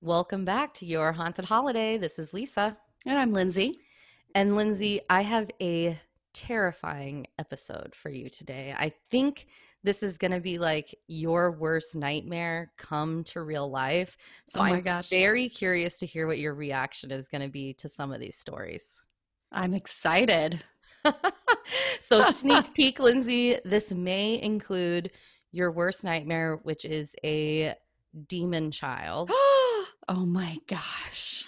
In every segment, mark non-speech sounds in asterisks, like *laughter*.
Welcome back to your haunted holiday. This is Lisa. And I'm Lindsay. And Lindsay, I have a terrifying episode for you today. I think this is going to be like your worst nightmare come to real life. So Oh I'm gosh. very curious to hear what your reaction is going to be to some of these stories. I'm excited. *laughs* so, sneak *laughs* peek, Lindsay, this may include your worst nightmare, which is a demon child. *gasps* *gasps* *gasps* oh my gosh.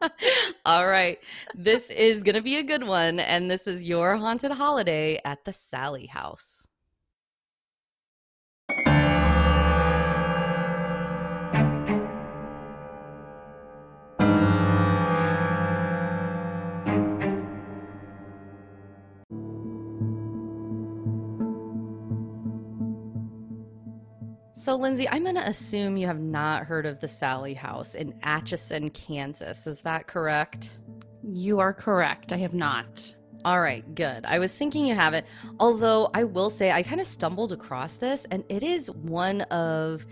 *laughs* All right. This is going to be a good one. And this is your haunted holiday at the Sally House. So, Lindsay, I'm going to assume you have not heard of the Sally House in Atchison, Kansas. Is that correct? You are correct. I have not. All right, good. I was thinking you have it. Although I will say I kind of stumbled across this, and it is one of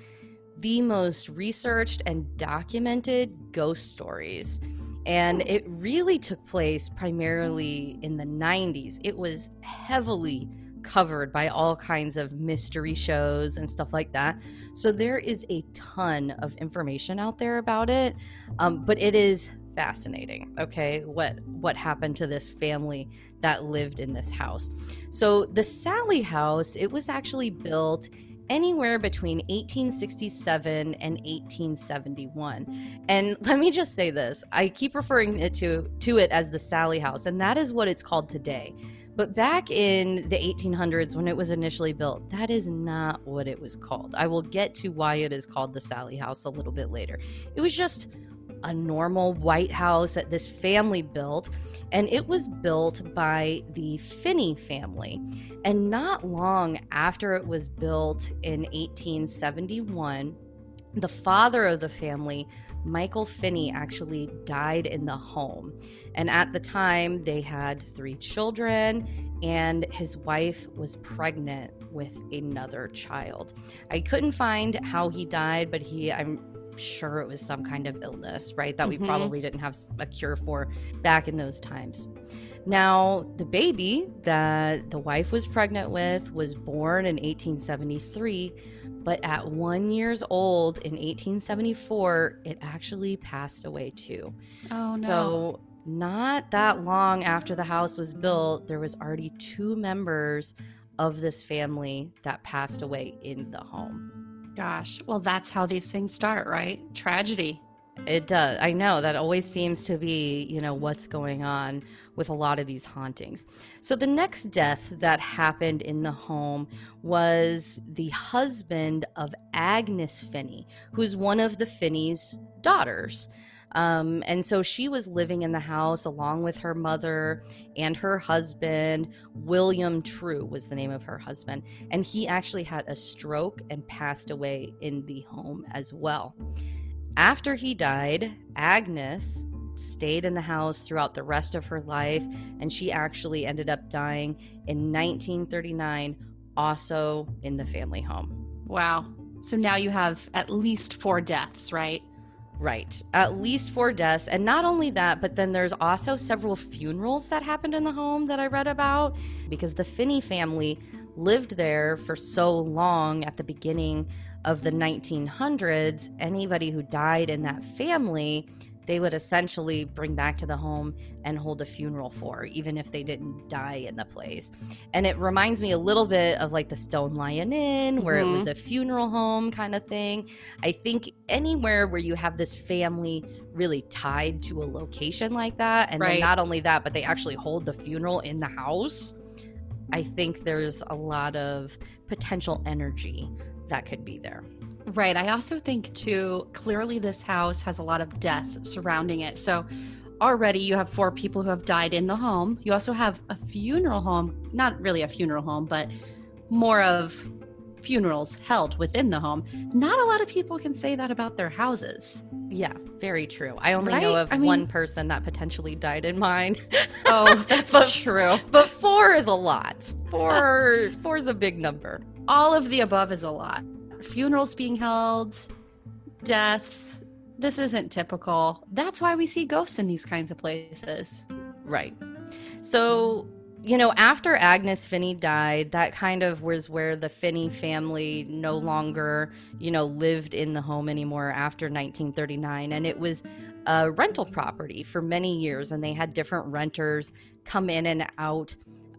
the most researched and documented ghost stories. And it really took place primarily in the 90s. It was heavily covered by all kinds of mystery shows and stuff like that. So there is a ton of information out there about it. Um, but it is fascinating okay what what happened to this family that lived in this house so the sally house it was actually built anywhere between 1867 and 1871 and *laughs* let me just say this i keep referring it to to it as the sally house and that is what it's called today but back in the 1800s when it was initially built that is not what it was called i will get to why it is called the sally house a little bit later it was just a normal white house that this family built, and it was built by the Finney family. And not long after it was built in 1871, the father of the family, Michael Finney, actually died in the home. And at the time, they had three children, and his wife was pregnant with another child. I couldn't find how he died, but he, I'm sure it was some kind of illness, right? That we Mhm. probably didn't have a cure for back in those times. Now, the baby that the wife was pregnant with was born in 1873, but at one years old in 1874, it actually passed away too. Oh no. So, not that long after the house was built, there was already two members of this family that passed away in the home. Gosh. Well, that's how these things start, right? Tragedy. It does. I know that always seems to be, you know, what's going on with a lot of these hauntings. So the next death that happened in the home was the husband of Agnes Finney, who's one of the Finney's daughters. Um, and so she was living in the house along with her mother and her husband. William True was the name of her husband. And he actually had a stroke and passed away in the home as well. After he died, Agnes stayed in the house throughout the rest of her life, and she actually ended up dying in 1939, also in the family home. Wow. So now you have at least four deaths, right? Right. At least four deaths. And not only that, but then there's also several funerals that happened in the home that I read about because the Finney family lived there for so long at the beginning of the 1900s. Anybody who died in that family, they would essentially bring back to the home and hold a funeral for, even if they didn't die in the place. And it reminds me a little bit of like the Stone Lion Inn, where it was mm-hmm. a funeral home kind of thing. I think anywhere where you have this family really tied to a location like that, and then Right. not only that, but they actually hold the funeral in the house, I think there's a lot of potential energy that could be there. Right. I also think, too, clearly this house has a lot of death surrounding it. So already you have four people who have died in the home. You also have a funeral home, not really a funeral home, but more of funerals held within the home. Not a lot of people can say that about their houses. Yeah, very true. I only know of I one person that potentially died in mine. *laughs* Oh, *laughs* that's But- true. but four is a lot. Four *laughs* four is a big number. All of the above is a lot. Funerals being held, deaths. this isn't typical. That's why we see ghosts in these kinds of places. Right. So, you know, after Agnes Finney died, that kind of was where the Finney family no longer, you know, lived in the home anymore after 1939. And it was a rental property for many years, and they had different renters come in and out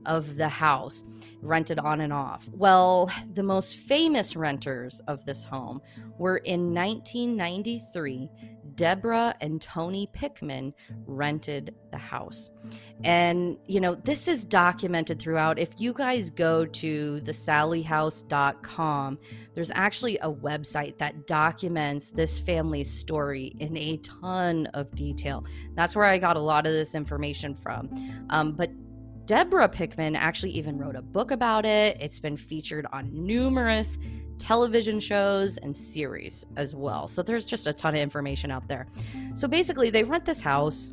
of the house, rented on and off. Well, the most famous renters of this home were in 1993. Deborah and Tony Pickman rented the house. And, you know, this is documented throughout. If you guys go to the sallyhouse.com, there's actually a website that documents this family's story in a ton of detail. That's where I got a lot of this information from. Um, but Deborah Pickman actually even wrote a book about it. It's been featured on numerous television shows and series as well. So there's just a ton of information out there. So basically, they rent this house,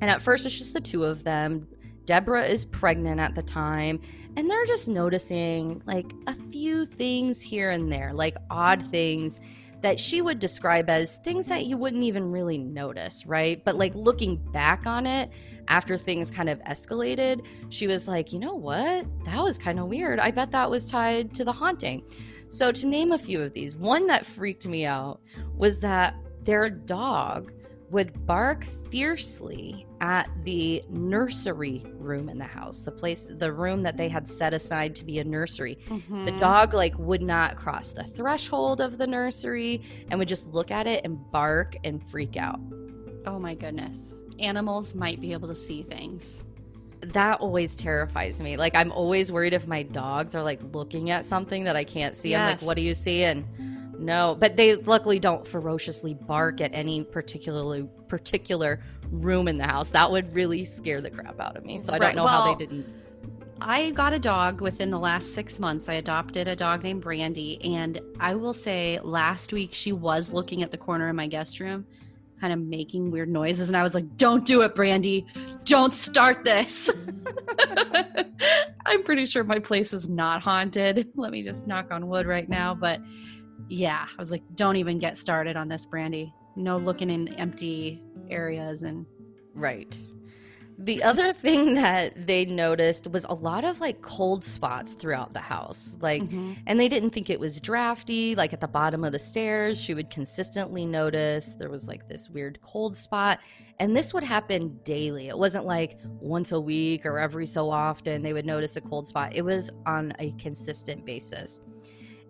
and at first, it's just the two of them. Deborah is pregnant at the time, and they're just noticing like a few things here and there, like odd things that she would describe as things that you wouldn't even really notice, right? But like looking back on it after things kind of escalated, she was like, you know what? That was kind of weird. I bet that was tied to the haunting. So, to name a few of these, one that freaked me out was that their dog would bark fiercely at the nursery room in the house the place the room that they had set aside to be a nursery. Mm-hmm. the dog like would not cross the threshold of the nursery and would just look at it and bark and freak out. Oh my goodness. Animals might be able to see things. That always terrifies me. Like i'm always worried if my dogs are like looking at something that i can't see. Yes. i'm like what do you see? And no, but they luckily don't ferociously bark at any particularly particular room in the house. That would really scare the crap out of me. So I don't know well, how they didn't. I got a dog within the last six months. I adopted a dog named Brandy, and I will say last week she was looking at the corner of my guest room, kind of making weird noises, and I was like, "Don't do it, Brandy! Don't start this." *laughs* I'm pretty sure my place is not haunted. Let me just knock on wood right now, but yeah, I was like, don't even get started on this, Brandy. No looking in empty areas and. Right. The other thing that they noticed was a lot of like cold spots throughout the house. Like, mm-hmm. and they didn't think it was drafty. Like at the bottom of the stairs, she would consistently notice there was like this weird cold spot. And this would happen daily. It wasn't like once a week or every so often they would notice a cold spot, it was on a consistent basis.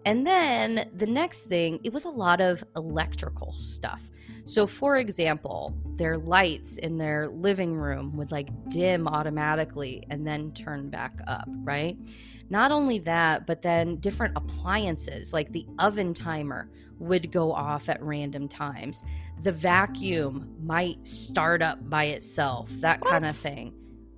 And then the next thing, it was a lot of electrical stuff. So, for example, their lights in their living room would like dim automatically and then turn back up, right? Not only that, but then different appliances like the oven timer would go off at random times. The vacuum might start up by itself, that what? kind of thing.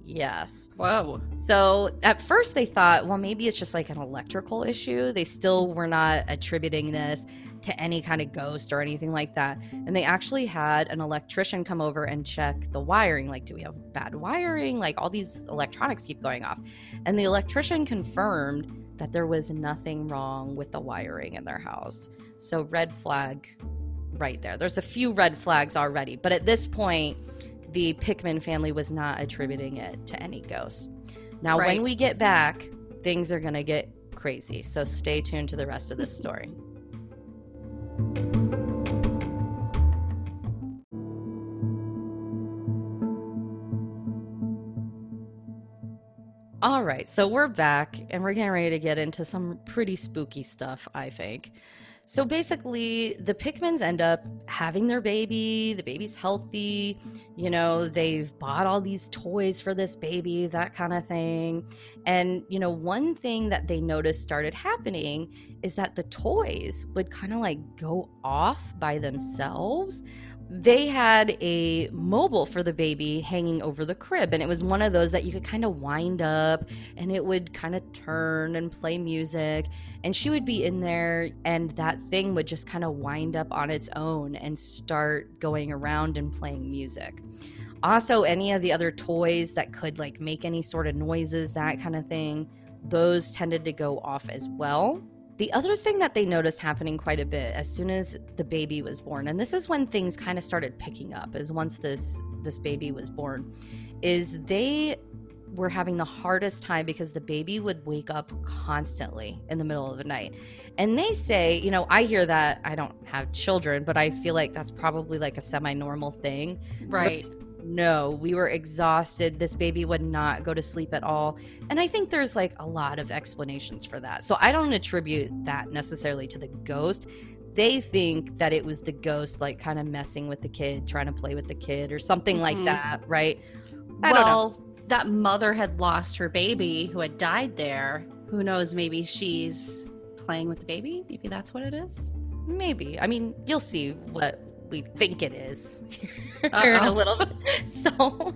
Yes. Whoa. So at first they thought, well, maybe it's just like an electrical issue. They still were not attributing this to any kind of ghost or anything like that. And they actually had an electrician come over and check the wiring. Like, do we have bad wiring? Like, all these electronics keep going off. And the electrician confirmed that there was nothing wrong with the wiring in their house. So, red flag right there. There's a few red flags already. But at this point, the Pickman family was not attributing it to any ghosts. Now, right. when we get back, things are going to get crazy. So stay tuned to the rest of this story. All right, so we're back and we're getting ready to get into some pretty spooky stuff, I think. So basically, the Pickmans end up having their baby. The baby's healthy. You know, they've bought all these toys for this baby, that kind of thing. And, you know, one thing that they noticed started happening is that the toys would kind of like go off by themselves they had a mobile for the baby hanging over the crib and it was one of those that you could kind of wind up and it would kind of turn and play music and she would be in there and that thing would just kind of wind up on its own and start going around and playing music. Also any of the other toys that could like make any sort of noises that kind of thing those tended to go off as well The other thing that they noticed happening quite a bit as soon as the baby was born, and this is when things kind of started picking up, is once this this baby was born, is they were having the hardest time because the baby would wake up constantly in the middle of the night. And they say, you know, I hear that I don't have children, but I feel like that's probably like a semi normal thing. Right. But no, we were exhausted. This baby would not go to sleep at all. And I think there's like a lot of explanations for that. So I don't attribute that necessarily to the ghost. They think that it was the ghost, like kind of messing with the kid, trying to play with the kid, or something mm-hmm. like that, right? I well, that mother had lost her baby who had died there. Who knows? Maybe she's playing with the baby. Maybe that's what it is. Maybe. I mean, you'll see what we think it is *laughs* a little bit. *laughs* So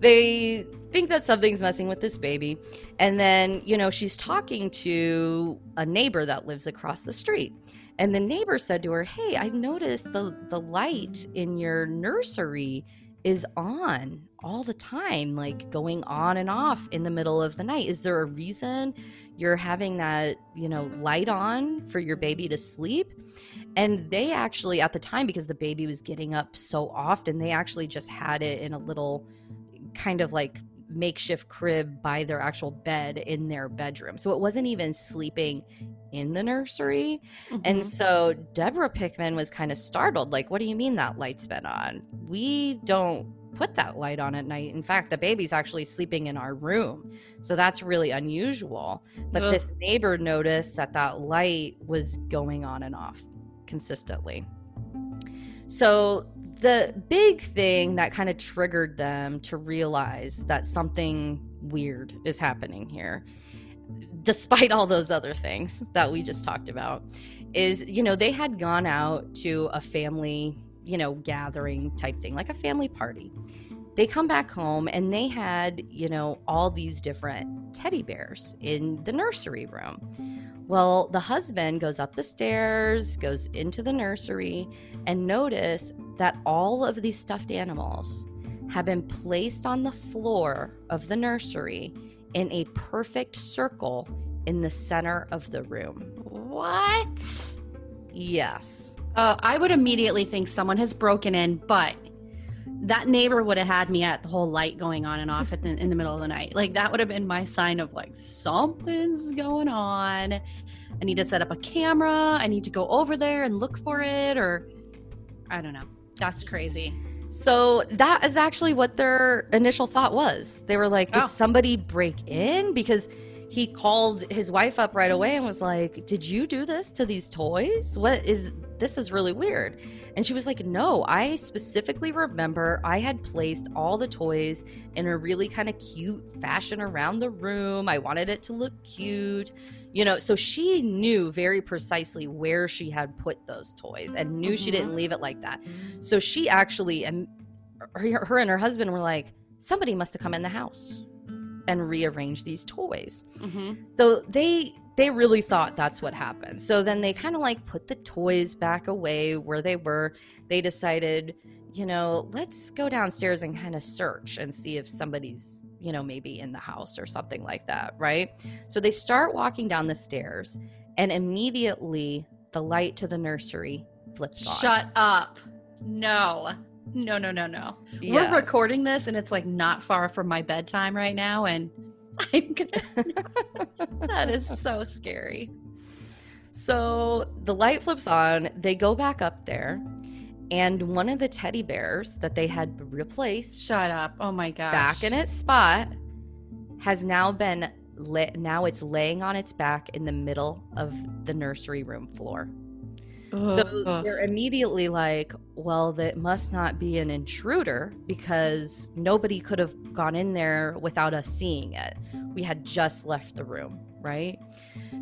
they think that something's messing with this baby. And then, you know, she's talking to a neighbor that lives across the street. And the neighbor said to her, Hey, I've noticed the, the light in your nursery is on all the time, like going on and off in the middle of the night. Is there a reason you're having that, you know, light on for your baby to sleep? And they actually, at the time, because the baby was getting up so often, they actually just had it in a little kind of like makeshift crib by their actual bed in their bedroom. So it wasn't even sleeping in the nursery. Mm-hmm. And so Deborah Pickman was kind of startled like, what do you mean that light's been on? We don't put that light on at night. In fact, the baby's actually sleeping in our room. So that's really unusual. But Ugh. this neighbor noticed that that light was going on and off consistently. So the big thing that kind of triggered them to realize that something weird is happening here despite all those other things that we just talked about is you know they had gone out to a family you know gathering type thing like a family party they come back home and they had you know all these different teddy bears in the nursery room well the husband goes up the stairs goes into the nursery and notice that all of these stuffed animals have been placed on the floor of the nursery in a perfect circle in the center of the room. What? Yes. Uh, I would immediately think someone has broken in, but that neighbor would have had me at the whole light going on and off the, in the middle of the night. Like that would have been my sign of like something's going on. I need to set up a camera. I need to go over there and look for it, or I don't know. That's crazy. So that is actually what their initial thought was. They were like, did oh. somebody break in? Because he called his wife up right away and was like, Did you do this to these toys? What is this is really weird. And she was like, No, I specifically remember I had placed all the toys in a really kind of cute fashion around the room. I wanted it to look cute you know so she knew very precisely where she had put those toys and knew mm-hmm. she didn't leave it like that so she actually and her, her and her husband were like somebody must have come in the house and rearranged these toys mm-hmm. so they they really thought that's what happened so then they kind of like put the toys back away where they were they decided you know let's go downstairs and kind of search and see if somebody's you know, maybe in the house or something like that, right? So they start walking down the stairs, and immediately the light to the nursery flips on. Shut up. No. No, no, no, no. Yes. We're recording this and it's like not far from my bedtime right now and *laughs* I'm gonna *laughs* That is so scary. So the light flips on, they go back up there and one of the teddy bears that they had replaced shut up. Oh my gosh. back in its spot has now been lit now it's laying on its back in the middle of the nursery room floor so uh-huh. they're immediately like well that must not be an intruder because nobody could have gone in there without us seeing it we had just left the room right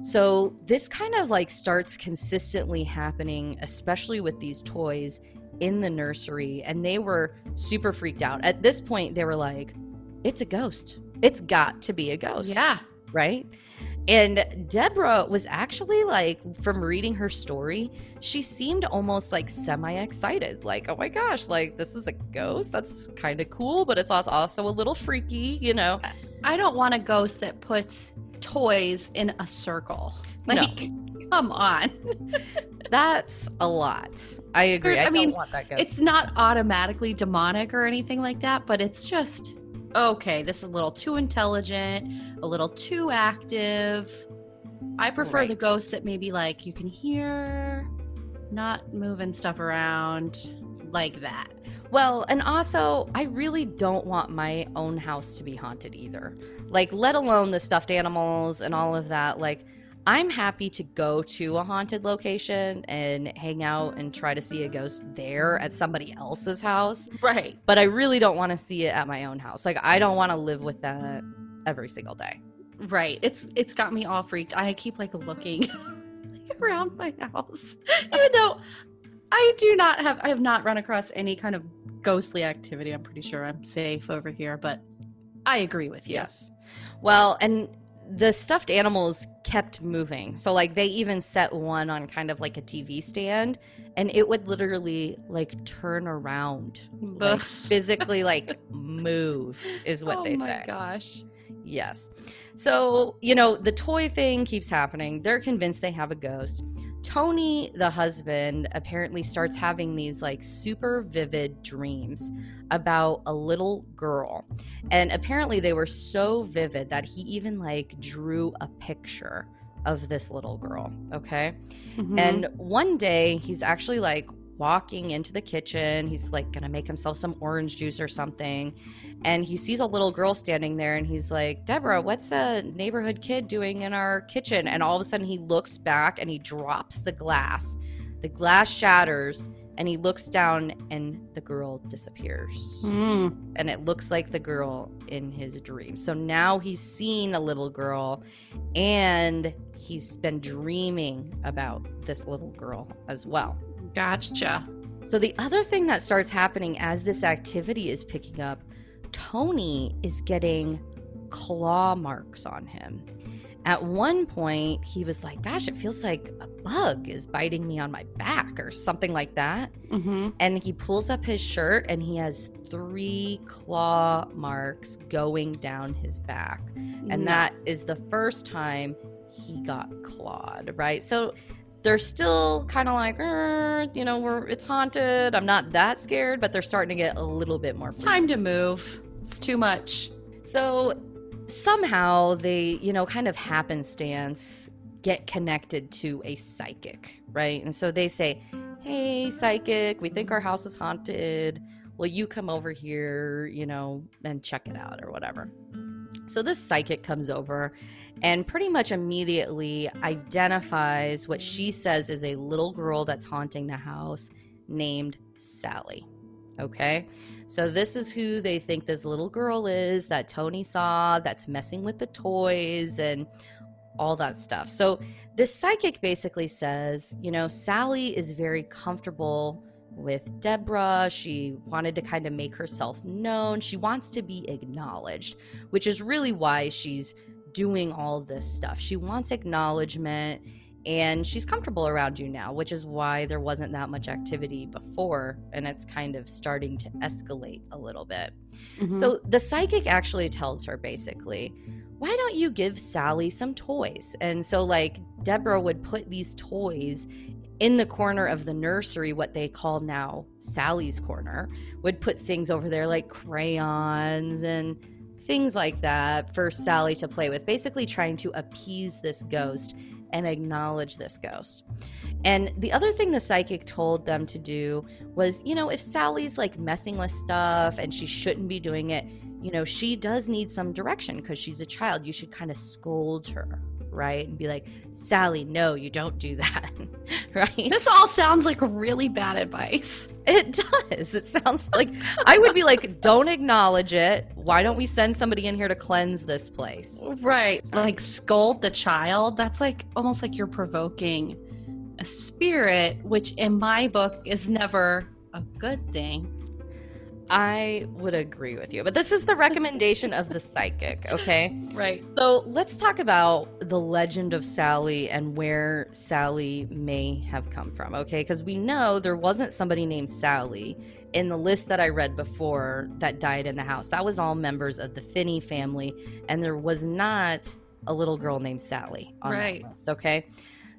so this kind of like starts consistently happening especially with these toys in the nursery and they were super freaked out. At this point, they were like, it's a ghost. It's got to be a ghost. Yeah. Right. And Deborah was actually like, from reading her story, she seemed almost like semi excited. Like, oh my gosh, like this is a ghost. That's kind of cool, but it's also a little freaky, you know? I don't want a ghost that puts toys in a circle. Like, no Come on. *laughs* That's a lot. I agree. I, I mean, don't want that ghost. It's not automatically demonic or anything like that, but it's just okay. This is a little too intelligent, a little too active. I prefer the ghosts that maybe like you can hear, not moving stuff around like that. Well, and also, I really don't want my own house to be haunted either. Like, let alone the stuffed animals and all of that. Like, I'm happy to go to a haunted location and hang out and try to see a ghost there at somebody else's house. Right. But I really don't want to see it at my own house. Like, I don't want to live with that every single day. Right. It's it's got me all freaked. I keep like looking *laughs* around my house. *laughs* Even though I do not have I have not run across any kind of ghostly activity. I'm pretty sure I'm safe over here, but I agree with you. Yes. Well, and the stuffed animals kept moving. So like they even set one on kind of like a TV stand and it would literally like turn around. Like *laughs* physically like move is what oh they say. Oh my gosh. Yes. So, you know, the toy thing keeps happening. They're convinced they have a ghost. Tony, the husband, apparently starts having these like super vivid dreams about a little girl. And apparently they were so vivid that he even like drew a picture of this little girl. Okay. Mhm. And one day he's actually like walking into the kitchen. He's like gonna make himself some orange juice or something. And he sees a little girl standing there and he's like, Deborah, what's a neighborhood kid doing in our kitchen? And all of a sudden he looks back and he drops the glass. The glass shatters and he looks down and the girl disappears. Mm. And it looks like the girl in his dream. So now he's seen a little girl and he's been dreaming about this little girl as well. Gotcha. So the other thing that starts happening as this activity is picking up, Tony is getting claw marks on him. At one point, he was like, Gosh, it feels like a bug is biting me on my back or something like that. Mm-hmm. And he pulls up his shirt and he has three claw marks going down his back. And that is the first time he got clawed, right? So they're still kind of like, "Er, you know, we're it's haunted. I'm not that scared, but they're starting to get a little bit more. freaked time to move. It's too much. so somehow they, you know, kind of happenstance get connected to a psychic, right? And so they say, Hey, psychic, we think our house is haunted. Will you come over here, you know, and check it out or whatever? So this psychic comes over and pretty much immediately identifies what she says is a little girl that's haunting the house named Sally. Okay. So this is who they think this little girl is that Tony saw that's messing with the toys and all that stuff. So this psychic basically says, you know, Sally is very comfortable with Deborah. She wanted to kind of make herself known. She wants to be acknowledged, which is really why she's doing all this stuff. She wants acknowledgement and she's comfortable around you now, which is why there wasn't that much activity before and it's kind of starting to escalate a little bit. Mhm. So the psychic actually tells her basically, why don't you give Sally some toys? And so, like, Deborah would put these toys in the corner of the nursery, what they call now Sally's corner, would put things over there like crayons and things like that for Sally to play with, basically trying to appease this ghost and acknowledge this ghost. And the other thing the psychic told them to do was, you know, if Sally's like messing with stuff and she shouldn't be doing it, you know, she does need some direction because she's a child. You should kind of scold her, right? And be like, Sally, no, you don't do that, *laughs* right? this all sounds like really bad advice. It does. It sounds like I would be like, *laughs* don't acknowledge it. Why don't we send somebody in here to cleanse this place? Right. Like scold the child. That's like almost like you're provoking a spirit, which in my book is never a good thing. I would agree with you, but this is the recommendation of the psychic, okay? Right. So let's talk about the legend of Sally and where Sally may have come from, okay? Because we know there wasn't somebody named Sally in the list that I read before that died in the house. That was all members of the Finney family, and there was not a little girl named Sally on Right. that list, okay?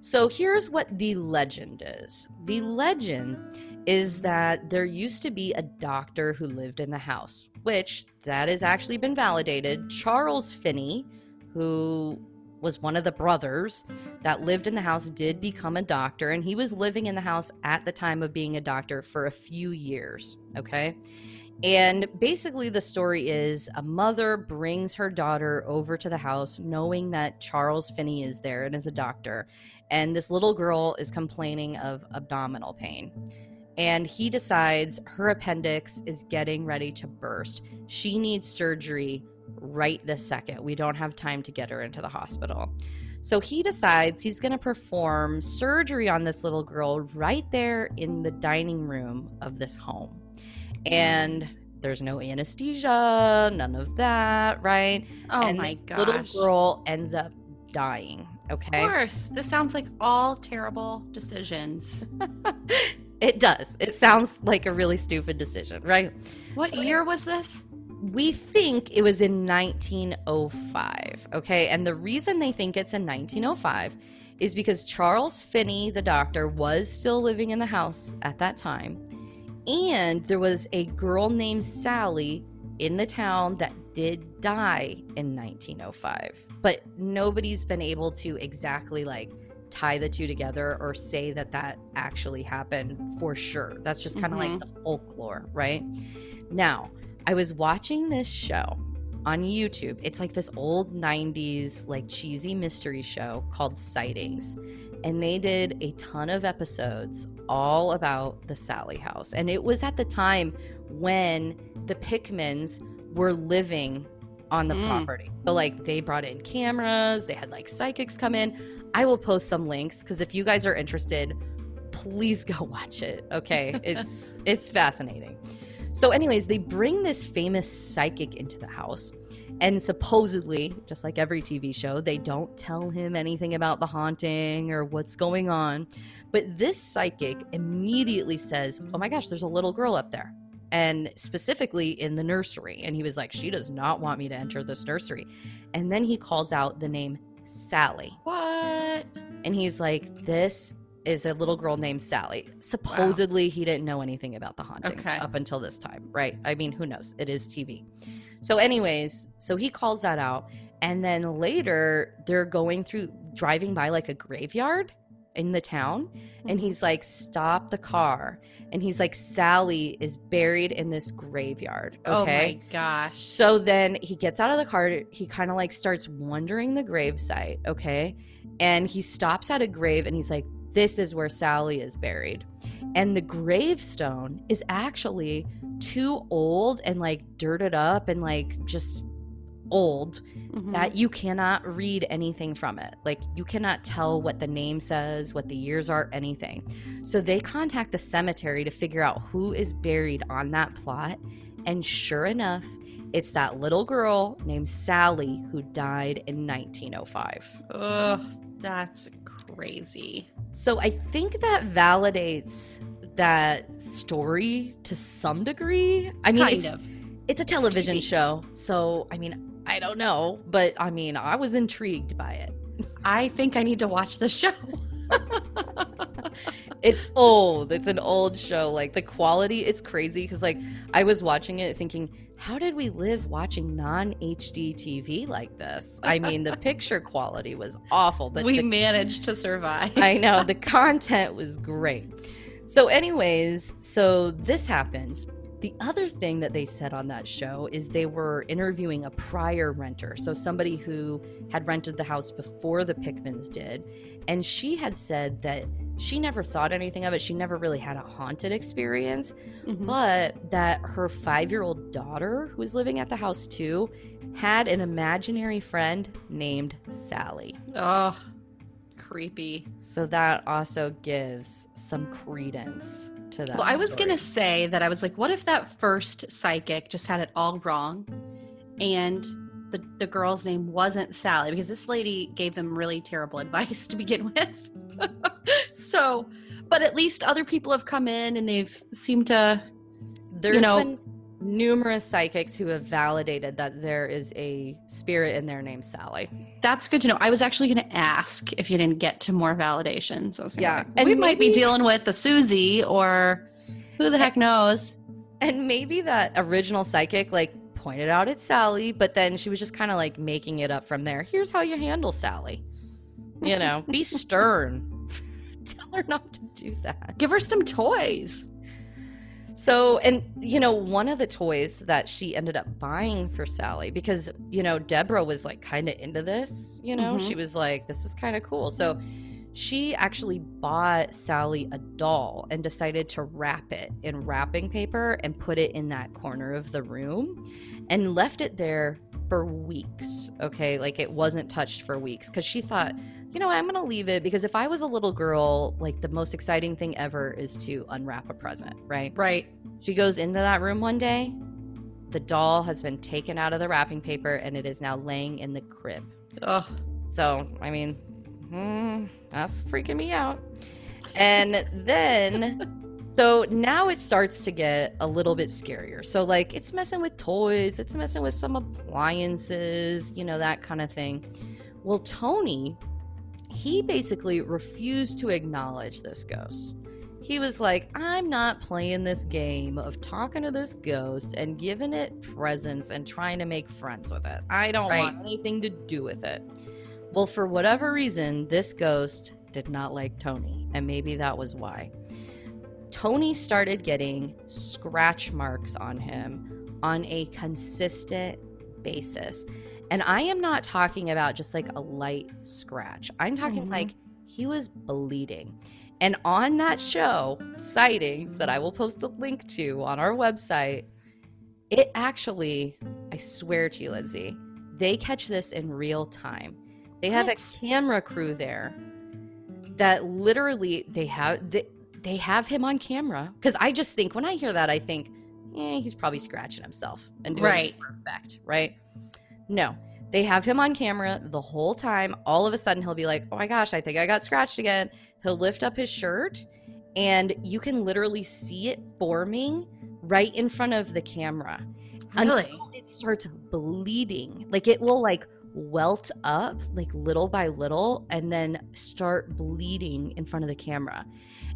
So here's what the legend is the legend is that there used to be a doctor who lived in the house, which that has actually been validated. Charles Finney, who was one of the brothers that lived in the house, did become a doctor, and he was living in the house at the time of being a doctor for a few years. Okay. And basically, the story is a mother brings her daughter over to the house knowing that Charles Finney is there and is a doctor. And this little girl is complaining of abdominal pain. And he decides her appendix is getting ready to burst. She needs surgery right this second. We don't have time to get her into the hospital. So he decides he's going to perform surgery on this little girl right there in the dining room of this home and there's no anesthesia, none of that, right? Oh and my the gosh. Little girl ends up dying. Okay. Of course. This sounds like all terrible decisions. *laughs* It does. It sounds like a really stupid decision, right? What So year was this? We think it was in 1905. Okay. And the reason they think it's in 1905 is because Charles Finney, the doctor, was still living in the house at that time. And there was a girl named Sally in the town that did die in 1905. But nobody's been able to exactly like tie the two together or say that that actually happened for sure. That's just kind of like mm-hmm. the folklore, right? Now, I was watching this show on YouTube. It's like this old 90s, like cheesy mystery show called Sightings. And they did a ton of episodes all about the Sally house. And it was at the time when the Pickmans were living on the Mm. property. So, like, they brought in cameras, they had like psychics come in. I will post some links because if you guys are interested, please go *laughs* watch it. Okay. It's it's fascinating. So, anyways, they bring this famous psychic into the house. And supposedly, just like every TV show, they don't tell him anything about the haunting or what's going on. But this psychic immediately says, Oh my gosh, there's a little girl up there. And specifically in the nursery. And he was like, She does not want me to enter this nursery. And then he calls out the name Sally. What? And he's like, This is a little girl named Sally. Supposedly, he didn't know anything about the haunting Okay. up until this time, right? I mean, who knows? It is TV. So, anyways, so he calls that out. And then later, they're going through, driving by like a graveyard in the town. And mm-hmm. he's like, Stop the car. And he's like, Sally is buried in this graveyard. Okay. Oh my gosh. So then he gets out of the car. He kind of like starts wandering the gravesite, okay? And he stops at a grave and he's like, This is where Sally is buried. And the gravestone is actually too old and like dirted up and like just old Mhm. that you cannot read anything from it. Like you cannot tell what the name says, what the years are, anything. So they contact the cemetery to figure out who is buried on that plot. And sure enough, it's that little girl named Sally who died in 1905. Ugh, that's crazy. So I think that validates that story to some degree. I mean, kind it's, of. it's a television TV. show. So, I mean, I don't know, but I mean, I was intrigued by it. I think I need to watch the show. *laughs* It's old. It's an old show. Like the quality, it's crazy because like I was watching it thinking, how did we live watching non HD TV like this? I mean, the picture quality was awful, but we the, managed to survive. I know the content was great. So, anyways, so this happens. The other thing that they said on that show is they were interviewing a prior renter. So, somebody who had rented the house before the Pickmans did. And she had said that she never thought anything of it. She never really had a haunted experience, Mhm. but that her five year old daughter, who was living at the house too, had an imaginary friend named Sally. Oh, creepy. So that also gives some credence to that. Well, I was going to say that I was like, what if that first psychic just had it all wrong and the, the girl's name wasn't Sally? Because this lady gave them really terrible *laughs* advice to begin with. *laughs* so, but at least other people have come in and they've seemed to, There's know, been numerous psychics who have validated that there is a spirit in there named Sally. That's good to know. I was actually going to ask if you didn't get to more validation. So Yeah, like, and we might be dealing with the Susie or who the heck knows. And maybe that original psychic like pointed out it's Sally, but then she was just kind of like making it up from there. Here's how you handle Sally. You know, be *laughs* stern. *laughs* Tell her not to do that. Give her some toys. So, and you know, one of the toys that she ended up buying for Sally, because you know, Deborah was like kind of into this, you know, Mhm. she was like, this is kind of cool. So, she actually bought Sally a doll and decided to wrap it in wrapping paper and put it in that corner of the room and left it there for weeks. Okay. Like it wasn't touched for weeks because she thought, you know, I'm going to leave it because if I was a little girl, like the most exciting thing ever is to unwrap a present, right? Right. She goes into that room one day. The doll has been taken out of the wrapping paper and it is now laying in the crib. Ugh. So, I mean, hmm, that's freaking me out. And then, *laughs* so now it starts to get a little bit scarier. So, like, it's messing with toys, it's messing with some appliances, you know, that kind of thing. Well, Tony, he basically refused to acknowledge this ghost. He was like, I'm not playing this game of talking to this ghost and giving it presents and trying to make friends with it. I don't Right. want anything to do with it. Well, for whatever reason, this ghost did not like Tony, and maybe that was why. Tony started getting scratch marks on him on a consistent basis. And I am not talking about just like a light scratch. I'm talking Mhm. like he was bleeding. And on that show, Sightings, that I will post a link to on our website, it actually, I swear to you, Lindsay, they catch this in real time. They have What? a camera crew there that literally they have they, they have him on camera because I just think when I hear that I think, yeah, he's probably scratching himself and doing Right. effect, right? No, they have him on camera the whole time. All of a sudden, he'll be like, "Oh my gosh, I think I got scratched again." He'll lift up his shirt, and you can literally see it forming right in front of the camera Really? until it starts bleeding. Like it will like welt up like little by little and then start bleeding in front of the camera.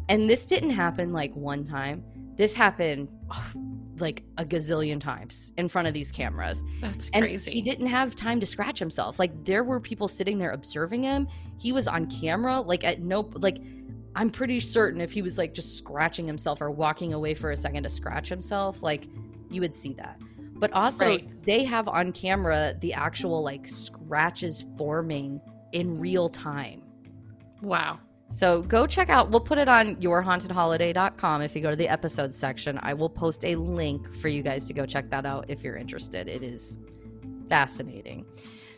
And this didn't happen like one time. This happened oh, like a gazillion times in front of these cameras. That's And crazy. he didn't have time to scratch himself. Like there were people sitting there observing him. He was on camera. Like at no like I'm pretty certain if he was like just scratching himself or walking away for a second to scratch himself, like you would see that. But also Right. they have on camera the actual like scratches forming in real time. wow. So go check out, we'll put it on yourhauntedholiday.com. If you go to the episode section, I will post a link for you guys to go check that out if you're interested. It is fascinating.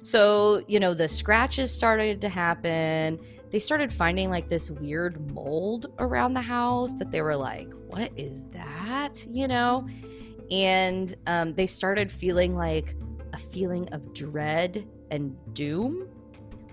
So, you know, the scratches started to happen. They started finding like this weird mold around the house that they were like, what is that? You know? And um, they started feeling like a feeling of dread and doom.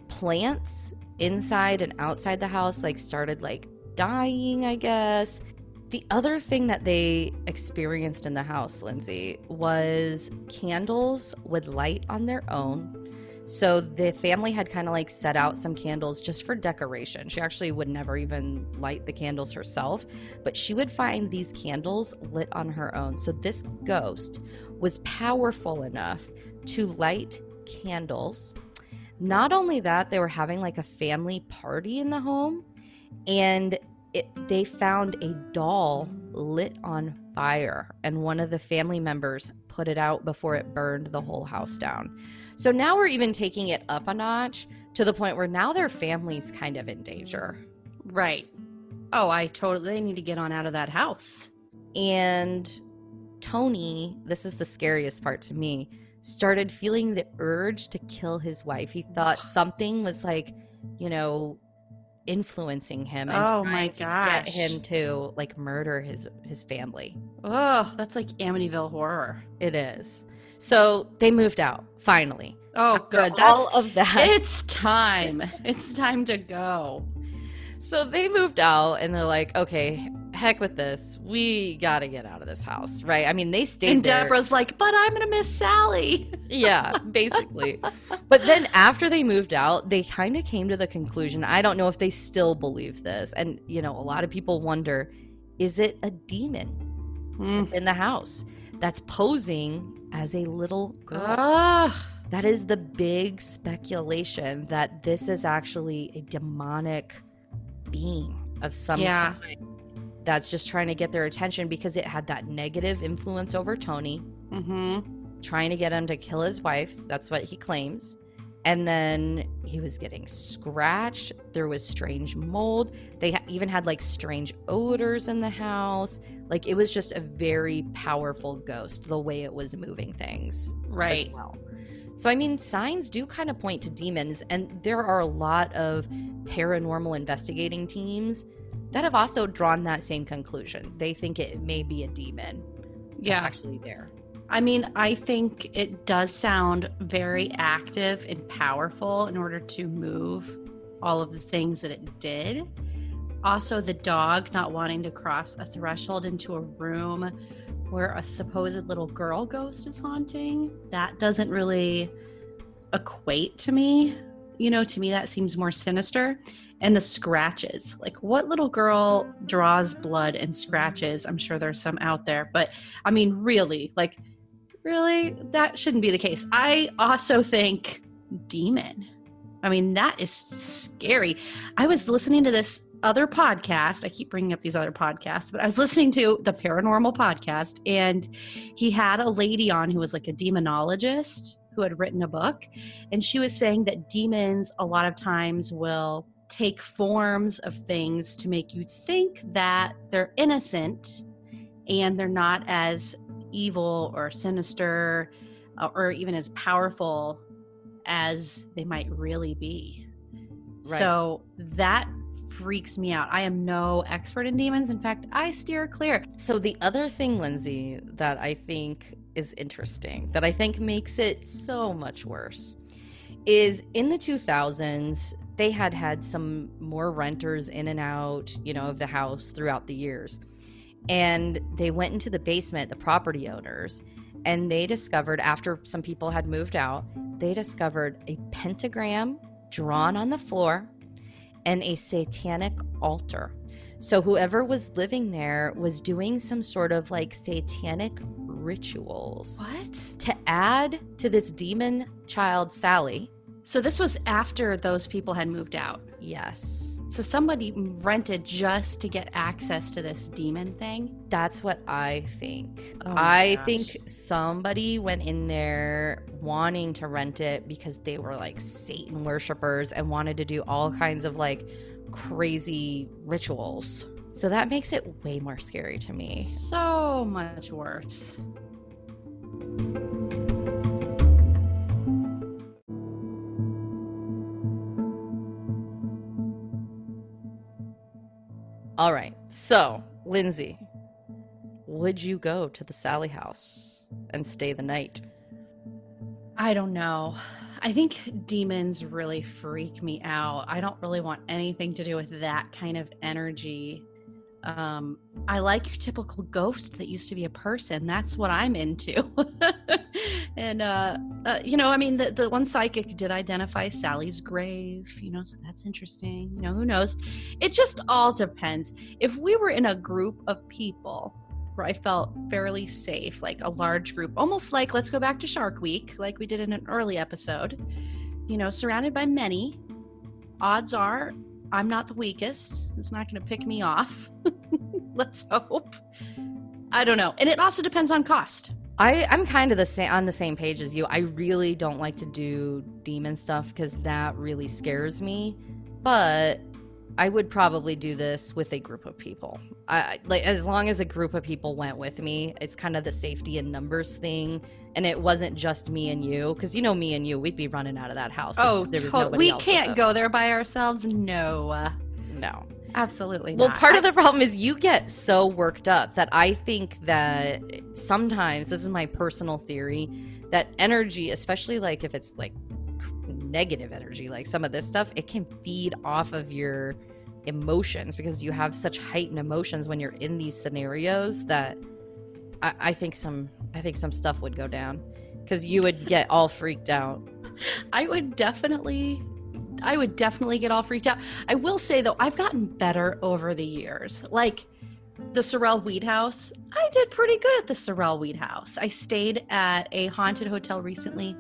Plants inside and outside the house like started like dying, I guess. The other thing that they experienced in the house, Lindsay, was candles would light on their own. So the family had kind of like set out some candles just for decoration. She actually would never even light the candles herself, but she would find these candles lit on her own. So this ghost was powerful enough to light candles. Not only that, they were having like a family party in the home and it, they found a doll lit on fire and one of the family members put it out before it burned the whole house down. So now we're even taking it up a notch to the point where now their family's kind of in danger. Right. Oh, I totally they need to get on out of that house. And Tony, this is the scariest part to me, started feeling the urge to kill his wife. He thought *sighs* something was like, you know, influencing him and Oh trying my to get him to like murder his his family. Oh, that's like Amityville horror. It is. So they moved out finally. Oh, After good. all of that. *laughs* it's time. It's time to go. So they moved out and they're like, okay, heck with this. We got to get out of this house, right? I mean, they stayed And there. Deborah's like, but I'm gonna miss Sally. *laughs* yeah, basically. but then after they moved out, they kind of came to the conclusion. I don't know if they still believe this. And, you know, a lot of people wonder is it a demon Mm. that's in the house that's posing as a little girl? That is the big speculation that this is actually a demonic being of some Yeah. kind that's just trying to get their attention because it had that negative influence over Tony, Mm-hmm. trying to get him to kill his wife. That's what he claims. And then he was getting scratched. There was strange mold. They even had like strange odors in the house. Like it was just a very powerful ghost, the way it was moving things as Right. well. So, I mean, signs do kind of point to demons, and there are a lot of paranormal investigating teams that have also drawn that same conclusion. They think it may be a demon that's Yeah. actually there. I mean, I think it does sound very active and powerful in order to move all of the things that it did. Also, the dog not wanting to cross a threshold into a room where a supposed little girl ghost is haunting. That doesn't really equate to me. You know, to me, that seems more sinister. And the scratches like, what little girl draws blood and scratches? I'm sure there's some out there, but I mean, really, like, really, that shouldn't be the case. I also think demon. I mean, that is scary. I was listening to this other podcast. I keep bringing up these other podcasts, but I was listening to the paranormal podcast, and he had a lady on who was like a demonologist who had written a book. And she was saying that demons, a lot of times, will take forms of things to make you think that they're innocent and they're not as evil or sinister uh, or even as powerful as they might really be. Right. So that freaks me out. I am no expert in demons. In fact, I steer clear. So, the other thing, Lindsay, that I think is interesting, that I think makes it so much worse, is in the 2000s, they had had some more renters in and out, you know, of the house throughout the years. And they went into the basement, the property owners, and they discovered, after some people had moved out, they discovered a pentagram drawn on the floor and a satanic altar. So whoever was living there was doing some sort of like satanic rituals What? to add to this demon child Sally. So this was after those people had moved out. Yes. So somebody rented just to get access to this demon thing. That's what I think. Oh I gosh. think somebody went in there wanting to rent it because they were like Satan worshippers and wanted to do all kinds of like crazy rituals. So that makes it way more scary to me. So much worse. All right. So, Lindsay, would you go to the Sally house and stay the night? I don't know. I think demons really freak me out. I don't really want anything to do with that kind of energy. Um, I like your typical ghost that used to be a person. That's what I'm into. *laughs* and uh, uh, you know, I mean, the the one psychic did identify Sally's grave. You know, so that's interesting. You know, who knows? It just all depends. If we were in a group of people where I felt fairly safe, like a large group, almost like let's go back to Shark Week, like we did in an early episode. You know, surrounded by many. Odds are I'm not the weakest. It's not going to pick me off. *laughs* let's hope. I don't know. And it also depends on cost. I, I'm kind of the same on the same page as you. I really don't like to do demon stuff because that really scares me. But I would probably do this with a group of people. I like as long as a group of people went with me. It's kind of the safety and numbers thing, and it wasn't just me and you because you know me and you, we'd be running out of that house. if oh, there was to- nobody we else can't go there by ourselves. No, No. Absolutely Well, not. part of the problem is you get so worked up that I think that sometimes this is my personal theory that energy, especially like if it's like negative energy, like some of this stuff, it can feed off of your emotions because you have such heightened emotions when you're in these scenarios that I, I think some I think some stuff would go down because you would get all freaked out. *laughs* I would definitely I would definitely get all freaked out. I will say though, I've gotten better over the years. Like the Sorrel Weed House, I did pretty good at the Sorrel Weed House. I stayed at a haunted hotel recently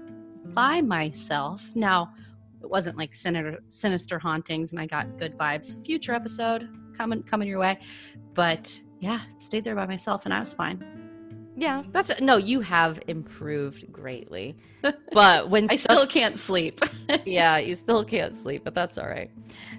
by myself. Now, it wasn't like sinister, sinister hauntings and I got good vibes. Future episode coming coming your way. But yeah, stayed there by myself and I was fine. Yeah, that's no. You have improved greatly, *laughs* but when I stuff, still can't sleep. *laughs* yeah, you still can't sleep, but that's all right.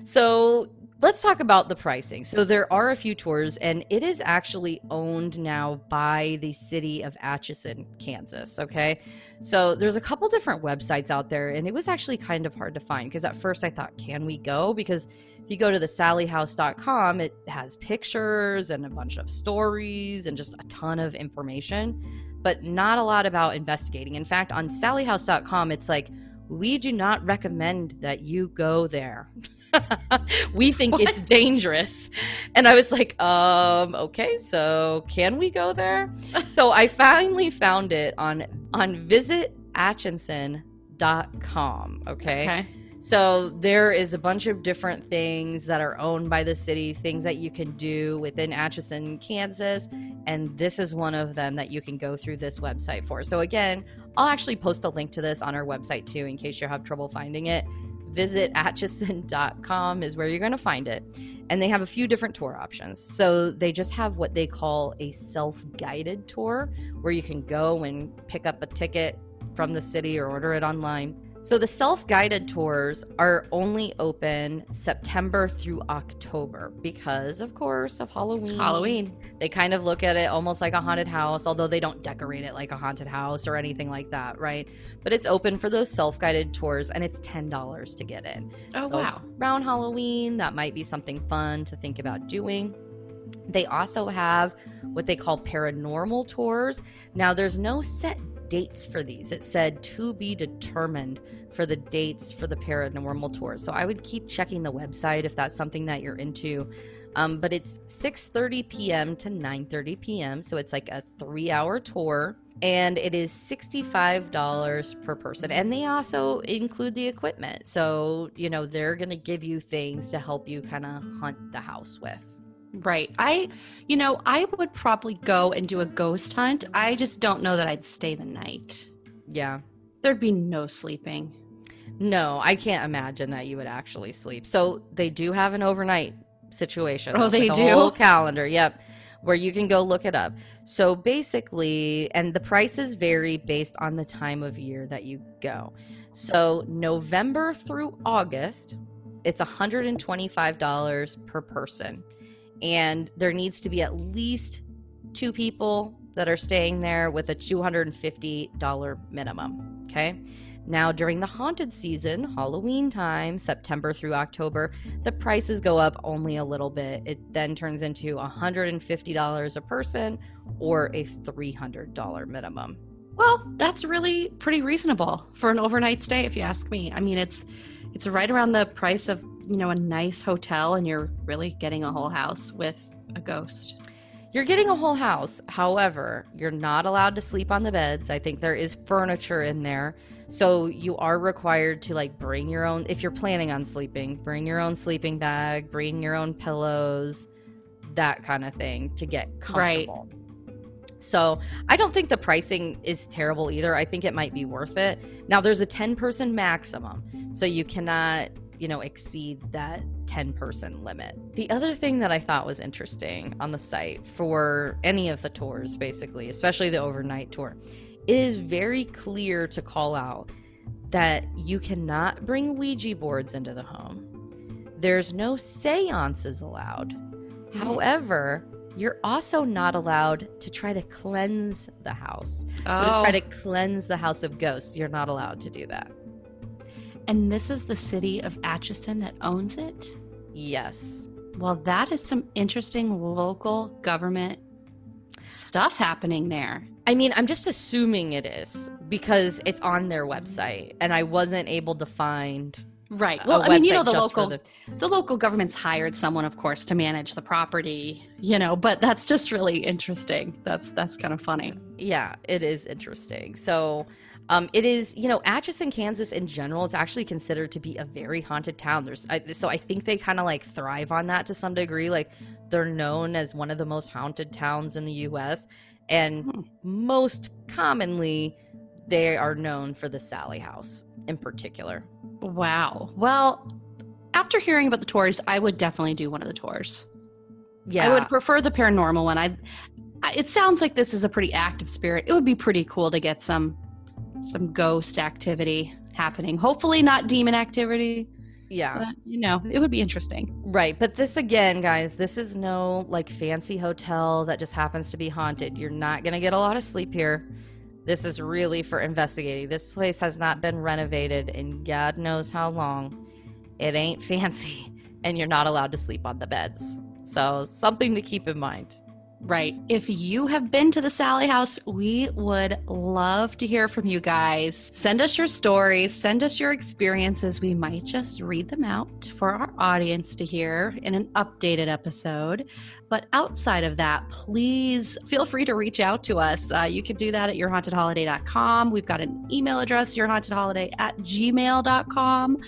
So let's talk about the pricing. So there are a few tours, and it is actually owned now by the city of Atchison, Kansas. Okay, so there's a couple different websites out there, and it was actually kind of hard to find because at first I thought, can we go? Because if you go to the sallyhouse.com, it has pictures and a bunch of stories and just a ton of information, but not a lot about investigating. In fact, on sallyhouse.com, it's like, we do not recommend that you go there. *laughs* we think what? it's dangerous. And I was like, um, okay, so can we go there? so I finally found it on on visitatchison.com. Okay. okay. So there is a bunch of different things that are owned by the city, things that you can do within Atchison, Kansas, and this is one of them that you can go through this website for. So again, I'll actually post a link to this on our website too in case you have trouble finding it. Visit *laughs* atchison.com is where you're going to find it. And they have a few different tour options. So they just have what they call a self-guided tour where you can go and pick up a ticket from the city or order it online so the self guided tours are only open September through October because, of course, of Halloween. Halloween. They kind of look at it almost like a haunted house, although they don't decorate it like a haunted house or anything like that, right? But it's open for those self guided tours and it's $10 to get in. Oh, so wow. Around Halloween, that might be something fun to think about doing. They also have what they call paranormal tours. Now, there's no set dates for these. It said to be determined for the dates for the paranormal tour. So I would keep checking the website if that's something that you're into. Um, but it's 6:30 p.m. to 9:30 p.m. So it's like a three-hour tour, and it is $65 per person. And they also include the equipment. So you know they're gonna give you things to help you kind of hunt the house with. Right. I, you know, I would probably go and do a ghost hunt. I just don't know that I'd stay the night. Yeah. There'd be no sleeping. No, I can't imagine that you would actually sleep. So they do have an overnight situation. Oh, they do. Whole calendar. Yep. Where you can go look it up. So basically, and the prices vary based on the time of year that you go. So November through August, it's $125 per person and there needs to be at least two people that are staying there with a $250 minimum. Okay. Now, during the haunted season, Halloween time, September through October, the prices go up only a little bit. It then turns into $150 a person or a $300 minimum. Well, that's really pretty reasonable for an overnight stay if you ask me. I mean, it's it's right around the price of you know, a nice hotel and you're really getting a whole house with a ghost. You're getting a whole house. However, you're not allowed to sleep on the beds. I think there is furniture in there. So you are required to like bring your own if you're planning on sleeping, bring your own sleeping bag, bring your own pillows, that kind of thing to get comfortable. Right. So I don't think the pricing is terrible either. I think it might be worth it. Now there's a 10 person maximum. So you cannot you know, exceed that 10 person limit. The other thing that I thought was interesting on the site for any of the tours, basically, especially the overnight tour, is very clear to call out that you cannot bring Ouija boards into the home. There's no seances allowed. Hmm. However, you're also not allowed to try to cleanse the house. Oh. So to try oh. to cleanse the house of ghosts, you're not allowed to do that. And this is the city of Atchison that owns it? Yes. Well, that is some interesting local government stuff happening there. I mean, I'm just assuming it is because it's on their website and I wasn't able to find Right. Well, I mean, you know, the local the... local government's hired someone, of course, to manage the property. You know, but that's just really interesting. That's that's kind of funny. Yeah, it is interesting. So, um, it is you know Atchison, Kansas in general. It's actually considered to be a very haunted town. There's I, so I think they kind of like thrive on that to some degree. Like they're known as one of the most haunted towns in the U.S. and Hmm. most commonly they are known for the Sally House in particular. Wow. Well, after hearing about the tours, I would definitely do one of the tours. Yeah, I would prefer the paranormal one. I, I it sounds like this is a pretty active spirit. It would be pretty cool to get some some ghost activity happening. Hopefully not demon activity, yeah. but you know, it would be interesting. Right, but this again, guys, this is no like fancy hotel that just happens to be haunted. You're not going to get a lot of sleep here. This is really for investigating. This place has not been renovated in God knows how long. It ain't *laughs* fancy, and you're not allowed to sleep on the beds. So, something to keep in mind. Right. If you have been to the Sally House, we would love to hear from you guys. Send us your stories, send us your experiences. We might just read them out for our audience to hear in an updated episode. But outside of that, please feel free to reach out to us. Uh, you can do that at yourhauntedholiday.com. We've got an email address, yourhauntedholiday at gmail.com.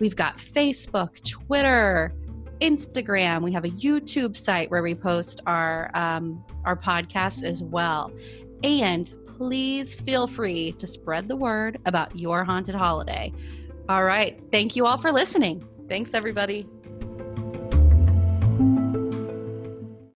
We've got Facebook, Twitter, Instagram. We have a YouTube site where we post our um, our podcasts as well. And please feel free to spread the word about your haunted holiday. All right. Thank you all for listening. Thanks, everybody.